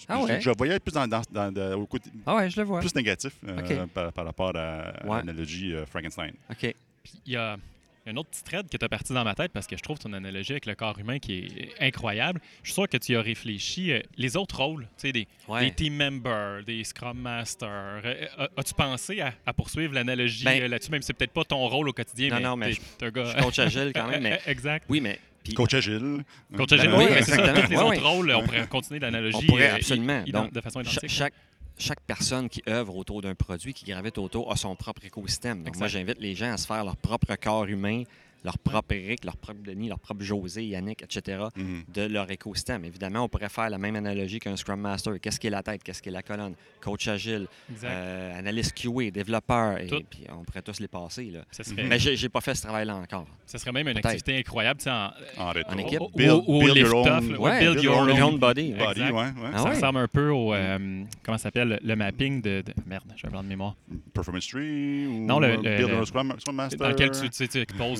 S4: Ah
S2: je-
S4: ouais.
S2: Je, le voyais plus dans, dans- dans- dans- au côté
S4: Ah ouais, je le vois.
S2: plus négatif euh, par, par rapport à, à l'analogie euh, Frankenstein.
S4: OK.
S3: Puis il y a un autre petit thread qui est parti dans ma tête parce que je trouve ton analogie avec le corps humain qui est incroyable. Je suis sûr que tu y as réfléchi. euh, les autres rôles, tu sais, des,
S4: Ouais.
S3: des team members, des scrum masters. euh, euh, As-tu pensé à, à poursuivre l'analogie
S4: Ben-
S3: là-dessus, même si c'est peut-être pas ton rôle au quotidien,
S4: Non,
S3: mais,
S4: non, mais
S3: t'es-
S4: je-
S3: un gars.
S4: Je suis coach agile quand même, mais *laughs*
S3: exact.
S4: oui, mais. puis-
S2: Coach Agile.
S3: Coach agile,
S2: Ben,
S3: oui,
S4: oui,
S3: mais c'est ça,
S4: exactement.
S3: tous les
S4: Ouais,
S3: autres
S4: ouais.
S3: rôles, on pourrait continuer l'analogie.
S4: On pourrait absolument. Donc,
S3: de façon identique.
S4: chaque, chaque personne qui œuvre autour d'un produit, qui gravite autour, a son propre écosystème. Donc,
S3: Exact.
S4: moi, j'invite les gens à se faire leur propre corps humain, leur propre Eric, leur propre Denis, leur propre José, Yannick, etc.,
S2: Mhm.
S4: de leur écosystème. Évidemment, on pourrait faire la même analogie qu'un Scrum Master. Qu'est-ce qui est la tête? Qu'est-ce qui est la colonne? Coach agile, euh, analyste QA, développeur, et puis on pourrait tous les passer. Là.
S3: Serait,
S4: Mais j'ai pas fait ce travail-là encore.
S3: ce serait même une activité incroyable. En,
S2: En
S4: équipe.
S2: Build,
S3: ou- ou
S2: build
S3: lift
S2: your own.
S4: Ouais,
S3: build your
S4: your
S3: own
S4: own body.
S2: body.
S3: Exact.
S2: Ouais, ouais.
S4: Ah
S3: ça
S4: ouais?
S3: ressemble un peu au. euh, comment ça s'appelle? Le mapping de. de- Merde, j'ai un blanc de mémoire.
S2: Performance Tree ou
S3: Non, le-
S2: euh,
S3: le-
S2: Build
S3: le-
S2: your Scrum, Scrum Master.
S3: Dans lequel tu,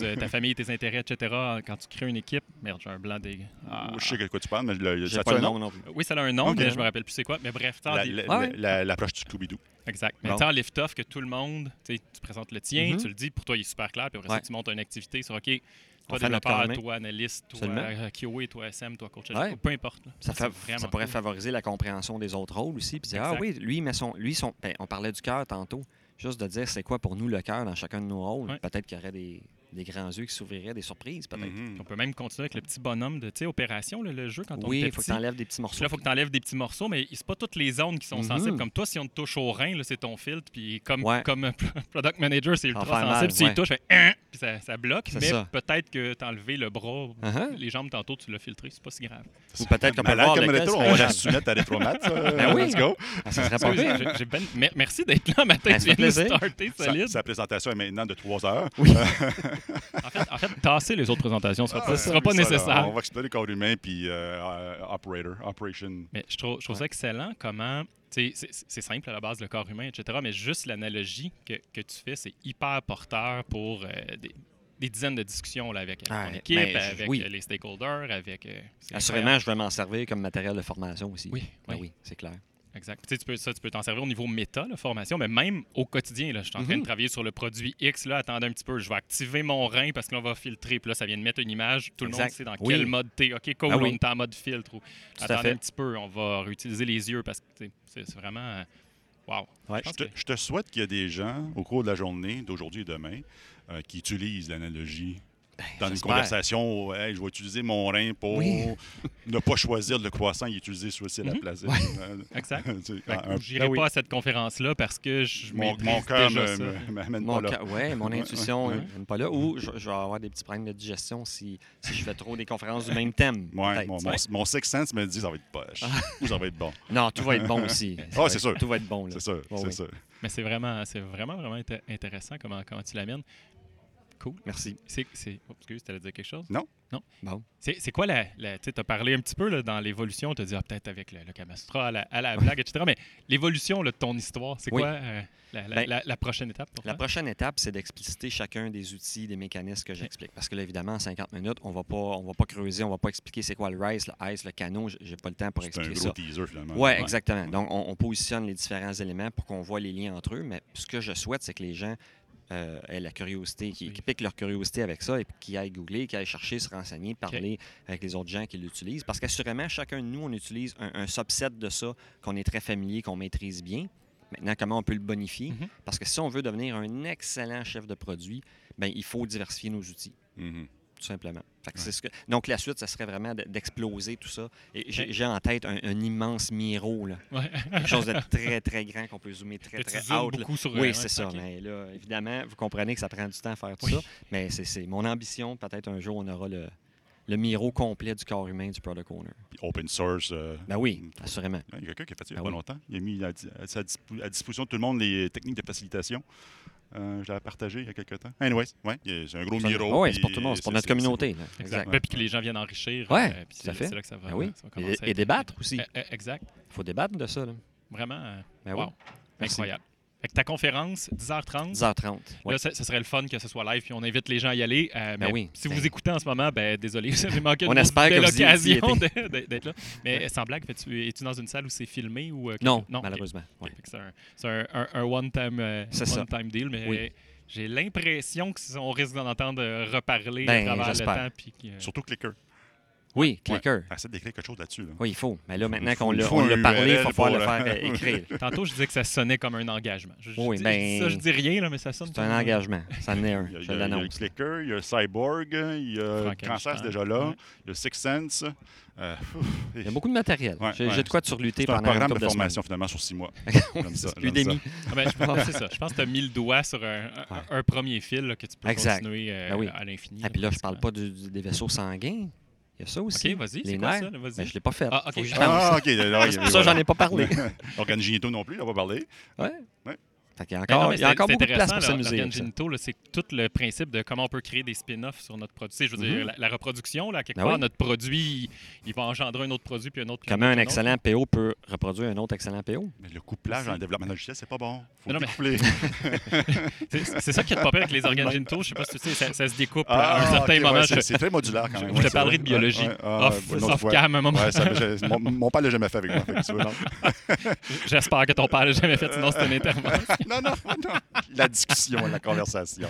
S3: euh, ta famille, tes intérêts, etc. Quand tu crées une équipe. Merde, j'ai un blanc des. Ah.
S2: Je sais de quoi tu parles, mais le, ça
S4: pas
S2: a
S4: le
S2: un
S4: nom.
S3: Oui, ça a un nom, mais je me rappelle plus c'est quoi. Mais bref, t'as
S2: La-
S3: des-
S2: la- L'approche du Scooby-Doo.
S3: Exact. Mais en lift-off, que tout le monde, tu sais, tu présentes le tien,
S4: Mhm.
S3: tu le dis, pour toi, il est super clair, puis après
S4: Ouais.
S3: ça, tu montes une activité sur OK, toi, développeur, toi, analyste, toi,
S4: Absolument.
S3: euh, QA, toi, SM, toi, coach,
S4: Ouais.
S3: peu importe.
S4: Ça, fait- pourrait
S3: cool.
S4: favoriser la compréhension des autres rôles aussi. Puis dire, ah oui, lui, mais son, lui son, ben, on parlait du cœur tantôt. Juste de dire, c'est quoi pour nous le cœur dans chacun de nos rôles.
S3: Ouais.
S4: Peut-être qu'il y aurait des, des grands yeux qui s'ouvriraient, des surprises, peut-être.
S2: Mhm.
S3: On peut même continuer avec le petit bonhomme de, tu sais, opération, là, le jeu, quand on
S4: Oui, il faut que tu enlèves des petits morceaux.
S3: Là, il faut que tu enlèves des petits morceaux, mais c'est pas toutes les zones qui sont
S4: Mhm.
S3: sensibles. Comme toi, si on te touche au rein, là, c'est ton filtre. Puis comme,
S4: Ouais.
S3: comme *laughs* product manager, c'est ultra sensible.
S4: mal,
S3: si tu y
S4: ouais.
S3: touches, fait, Hein puis ça, ça bloque, mais
S4: ça.
S3: peut-être que t'enlever le bras,
S4: Uh-huh.
S3: les jambes tantôt, tu l'as filtré, c'est pas si grave.
S4: Ou peut-être qu'on peut voir
S2: comme on va soumettre à Rétromat. ça.
S4: Ben oui.
S2: Let's go.
S4: Ah, ça serait pas pire.
S3: J'ai- j'ai ben- mer- Merci d'être là, matin.
S4: Ben,
S3: tu viens de starter
S2: Sa,
S3: solide.
S2: sa présentation est maintenant de 3 heures.
S3: En fait, en fait, tasser les autres présentations, ça
S2: Ah,
S3: sera pas
S2: ça, là,
S3: nécessaire.
S2: on va explorer le corps humain puis euh, euh, operator, operation.
S3: Mais je trouve, je trouve ça excellent comment. C'est simple à la base, le corps humain, etc. Mais juste l'analogie que, que tu fais, c'est hyper porteur pour euh, des, des dizaines de discussions là, avec ton
S4: Ouais,
S3: équipe,
S4: je-
S3: avec
S4: oui.
S3: euh, les stakeholders, avec. euh,
S4: Assurément, je vais m'en servir comme matériel de formation aussi.
S3: Oui,
S4: Ben
S3: oui.
S4: oui, c'est clair.
S3: Exact. Tu sais, tu peux, ça, tu peux t'en servir au niveau méta, la formation, mais même au quotidien. Là, je suis en train
S4: Mhm.
S3: de travailler sur le produit X. Là, attendez un petit peu. Je vais activer mon rein parce que là, on va filtrer. Puis là, ça vient de mettre une image. Tout le monde sait dans
S4: Oui.
S3: quel mode t'es. OK, cool,
S4: Ah oui.
S3: on est en mode filtre. Ou, attendez un petit peu. On va réutiliser les yeux parce que c'est c'est vraiment. euh, Wow.
S4: Ouais.
S3: Je
S2: te,
S3: que-
S2: je te souhaite qu'il y ait des gens au cours de la journée, d'aujourd'hui et demain, euh, qui utilisent l'analogie dans une conversation. Hey, je vais utiliser mon rein pour
S4: Oui. *laughs*
S2: ne pas choisir le croissant et utiliser celui-ci à la
S3: Mhm.
S2: place.
S4: Ouais. *laughs*
S2: Euh,
S3: Exact. *laughs*
S2: un-
S3: J'irai
S4: Ben oui.
S3: pas à cette conférence-là parce que je
S2: mon, mon cœur m'amène pas là.
S4: ouais, mon intuition
S2: ouais,
S4: n'est
S2: ouais.
S4: pas là. Ou je, je vais avoir des petits problèmes de digestion si, si je fais trop des conférences du même thème.
S2: Ouais, mon, mon, mon sixth sense me dit ça va être poche ou ça va être bon.
S4: Non, tout va être bon aussi.
S2: Ah, c'est sûr.
S4: Tout va être bon.
S2: C'est ça,
S4: Ouais,
S2: c'est ça.
S3: Mais c'est vraiment, c'est vraiment, vraiment inté- intéressant comment, comment tu l'amènes. Cool.
S4: Merci.
S3: C'est, c'est... Oh, excuse, tu allais dire quelque chose?
S2: Non.
S3: Non?
S4: Bon.
S3: C'est, c'est quoi la... la tu as parlé un petit peu là, dans l'évolution, tu as dit ah, peut-être avec le, le Kamastra, à la, à la *laughs* blague, etc. Mais l'évolution là, de ton histoire, c'est
S4: Oui.
S3: quoi euh, la, la-
S4: Ben,
S3: la- la prochaine étape pour
S4: La
S3: toi?
S4: prochaine étape, c'est d'expliciter chacun des outils, des mécanismes que j'explique. Parce que là, évidemment, en 50 minutes, on va pas, on va pas creuser, on va pas expliquer c'est quoi le RICE, le ICE, le canot. J'ai pas le temps pour
S2: C'est un
S4: expliquer
S2: gros
S4: ça.
S2: teaser finalement.
S4: Oui, exactement. Donc, on, on positionne les différents éléments pour qu'on voit les liens entre eux. Mais ce que je souhaite, c'est que les gens euh, aient la curiosité, qui,
S3: Oui.
S4: qui piquent leur curiosité avec ça et qu'ils aillent googler, qu'ils aillent chercher, se renseigner, parler avec les autres gens qui l'utilisent. Parce qu'assurément, chacun de nous, on utilise un, un subset de ça qu'on est très familier, qu'on maîtrise bien. Maintenant, comment on peut le bonifier?
S3: Mhm.
S4: Parce que si on veut devenir un excellent chef de produit, ben, il faut diversifier nos outils
S2: Mhm.
S4: Tout simplement. Fait que c'est ce que... Donc, la suite, ça serait vraiment de- d'exploser tout ça. Et j'ai en tête un, un immense Miro, là.
S3: Ouais. *laughs*
S4: quelque chose de très, très grand qu'on peut zoomer très, très out. là.
S3: beaucoup sur
S4: Oui,
S3: ouais,
S4: c'est ça.
S3: ok.
S4: Mais là, évidemment, vous comprenez que ça prend du temps à faire tout
S3: Oui.
S4: ça. Mais c'est- c'est mon ambition. Peut-être un jour, on aura le, le Miro complet du corps humain du Product Owner.
S2: Puis Open source. euh,
S4: Ben oui, assurément.
S2: Il y a quelqu'un qui a fait ça il n'y a pas
S4: oui.
S2: longtemps. Il a mis à, à disposition de tout le monde les techniques de facilitation. Euh, je l'avais partagé il y a quelques temps. Anyways, ouais, c'est un gros
S4: Ça-
S2: miro.
S4: oui, c'est pour tout le monde, c'est pour notre communauté. là.
S3: Exact. Puis que les gens viennent enrichir.
S4: Ouais,
S3: euh, puis
S4: tout à fait.
S3: c'est là que ça va,
S4: Ben oui.
S3: ça va commencer à
S4: Et, débattre aussi.
S3: Euh, euh, exact.
S4: Il faut débattre de ça. Là.
S3: Vraiment. euh,
S4: Ben
S3: wow.
S4: oui. Merci.
S3: Incroyable. Fait que ta conférence, 10h30.
S4: 10h30. ouais.
S3: Là, ce ce serait le fun que ce soit live, puis on invite les gens à y aller. Euh,
S4: Ben
S3: mais
S4: oui.
S3: Si
S4: Ben-
S3: vous écoutez en ce moment, ben désolé, *laughs* vous avez *laughs* manqué
S4: On espère que
S3: belle
S4: vous y- y
S3: occasion de- de- d'être là. Mais sans blague, es-tu dans une salle où c'est filmé ou euh,
S4: Non,
S3: ok.
S4: malheureusement.
S3: Ok,
S4: ouais.
S3: C'est un, c'est un- one-time euh, one-time deal, mais
S4: Oui.
S3: j'ai l'impression qu'on risque d'en entendre euh, reparler
S4: Ben,
S3: à travers le
S4: j'espère.
S3: temps. puis que-
S2: Surtout Clicker.
S4: Oui, clicker.
S2: Essaie d'écrire quelque chose là-dessus. là.
S4: Oui, il faut. Mais là, maintenant qu'on l'a
S2: faut
S4: on
S2: un
S4: l'a parlé, il faut pouvoir le faire
S2: euh,
S4: écrire. *laughs*
S3: Tantôt, je disais que ça sonnait comme un engagement. Je, je
S4: Oui,
S3: dis,
S4: ben-
S3: Ça, je dis rien, là, mais ça sonne
S4: C'est
S3: comme
S4: un engagement. *laughs* Ça en est un.
S2: Il y a, il
S4: Je
S2: a- il y a le
S4: l'annonce.
S2: Clicker, il y a Cyborg, il y a. Cancer, déjà là.
S3: Ouais.
S2: Il y a Six Sense. Euh,
S4: Il y a beaucoup de matériel.
S2: Ouais,
S4: J'ai
S2: ouais.
S4: de quoi te surlutter pendant un
S2: programme de
S4: de
S2: formation finalement sur six mois. *laughs*
S4: Udemy.
S3: Ah ben, je pense que c'est ça. Je pense que tu as mis le doigt sur un, un- un premier fil là, que tu peux
S4: Exact.
S3: continuer euh,
S4: Ben oui.
S3: à l'infini.
S4: Et puis là, je
S3: pratiquement.
S4: parle pas des vaisseaux sanguins. Il y a ça aussi.
S3: OK, vas-y.
S4: Les
S3: C'est quoi
S4: nerfs.
S3: ça? là? Vas-y.
S4: Ben, je l'ai pas fait.
S3: Ah, OK. Ah,
S4: pense.
S2: Ah, ok.
S4: C'est *laughs* pour ça que j'en ai pas parlé. *laughs*
S2: Organe génitaux non plus, on va parler.
S4: Ouais.
S2: Ouais.
S4: Fait qu'il y a
S3: Ben non,
S4: encore,
S3: mais
S4: il y a
S3: c'est-
S4: encore beaucoup de place
S3: intéressant,
S4: pour s'amuser.
S3: c'est tout le principe de comment on peut créer des spin-offs sur notre produit. Je veux dire,
S4: Mhm.
S3: la, la reproduction, là, quelque
S4: Ben
S3: part,
S4: oui.
S3: notre produit, il, il va engendrer un autre produit, puis un autre.
S4: Comment un
S3: autre.
S4: excellent PO peut reproduire un autre excellent PO?
S2: Mais le couplage dans le développement logiciel, c'est pas bon. Faut
S3: Non, mais-. *laughs* C'est ça qui est pas pire avec les organes génitaux. Je sais pas si tu sais, ça, ça se découpe
S2: Ah,
S3: à un certain
S2: ok, ouais,
S3: moment.
S2: c'est- très modulaire quand
S3: je-
S2: même.
S3: je te parlerai de biologie.
S2: Ouais, ah,
S3: off,
S2: une autre
S3: off
S2: fois.
S3: cam, à un moment.
S2: Mon, père l'a jamais fait avec moi. non. *laughs*
S3: J'espère que ton père l'a jamais fait, sinon c'est une *laughs* intervention.
S2: Non, non, non. *laughs* La discussion, la conversation.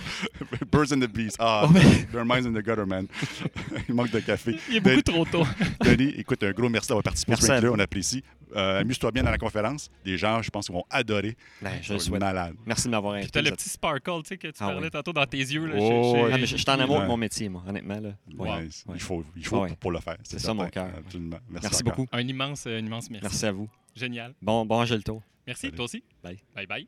S2: Birds and the bees. Ah,
S4: Oh, mais-
S2: their minds in the gutter, man. *laughs* Il manque de café.
S3: Il est beaucoup trop tôt. *laughs*
S2: Denis, écoute, un gros merci d'avoir participé
S4: Merci
S2: au on apprécie. Euh, Amuse-toi bien dans la conférence. Les gens, je pense, vont adorer.
S4: Ben, je le souhaite.
S2: malade.
S4: Merci de m'avoir
S3: Puis
S4: invité.
S3: t'as le
S4: vous êtes-
S3: petit sparkle, tu sais, que tu
S4: Ah
S3: parlais
S4: oui.
S3: tantôt dans tes yeux. Là,
S2: Oh.
S4: Ah, mais je je suis en amour de mon métier, moi, honnêtement. Là. Ouais.
S2: Ouais,
S4: ouais.
S2: Il faut, il faut
S4: Ouais.
S2: pour, pour le faire.
S4: C'est ça, mon cœur.
S2: Absolument. Merci,
S4: beaucoup.
S3: Un immense, euh, un immense merci.
S4: Merci à vous.
S3: Génial.
S4: Bon, bon, j'ai le tour.
S3: Merci,
S2: Salut.
S3: toi aussi.
S4: Bye.
S3: Bye bye.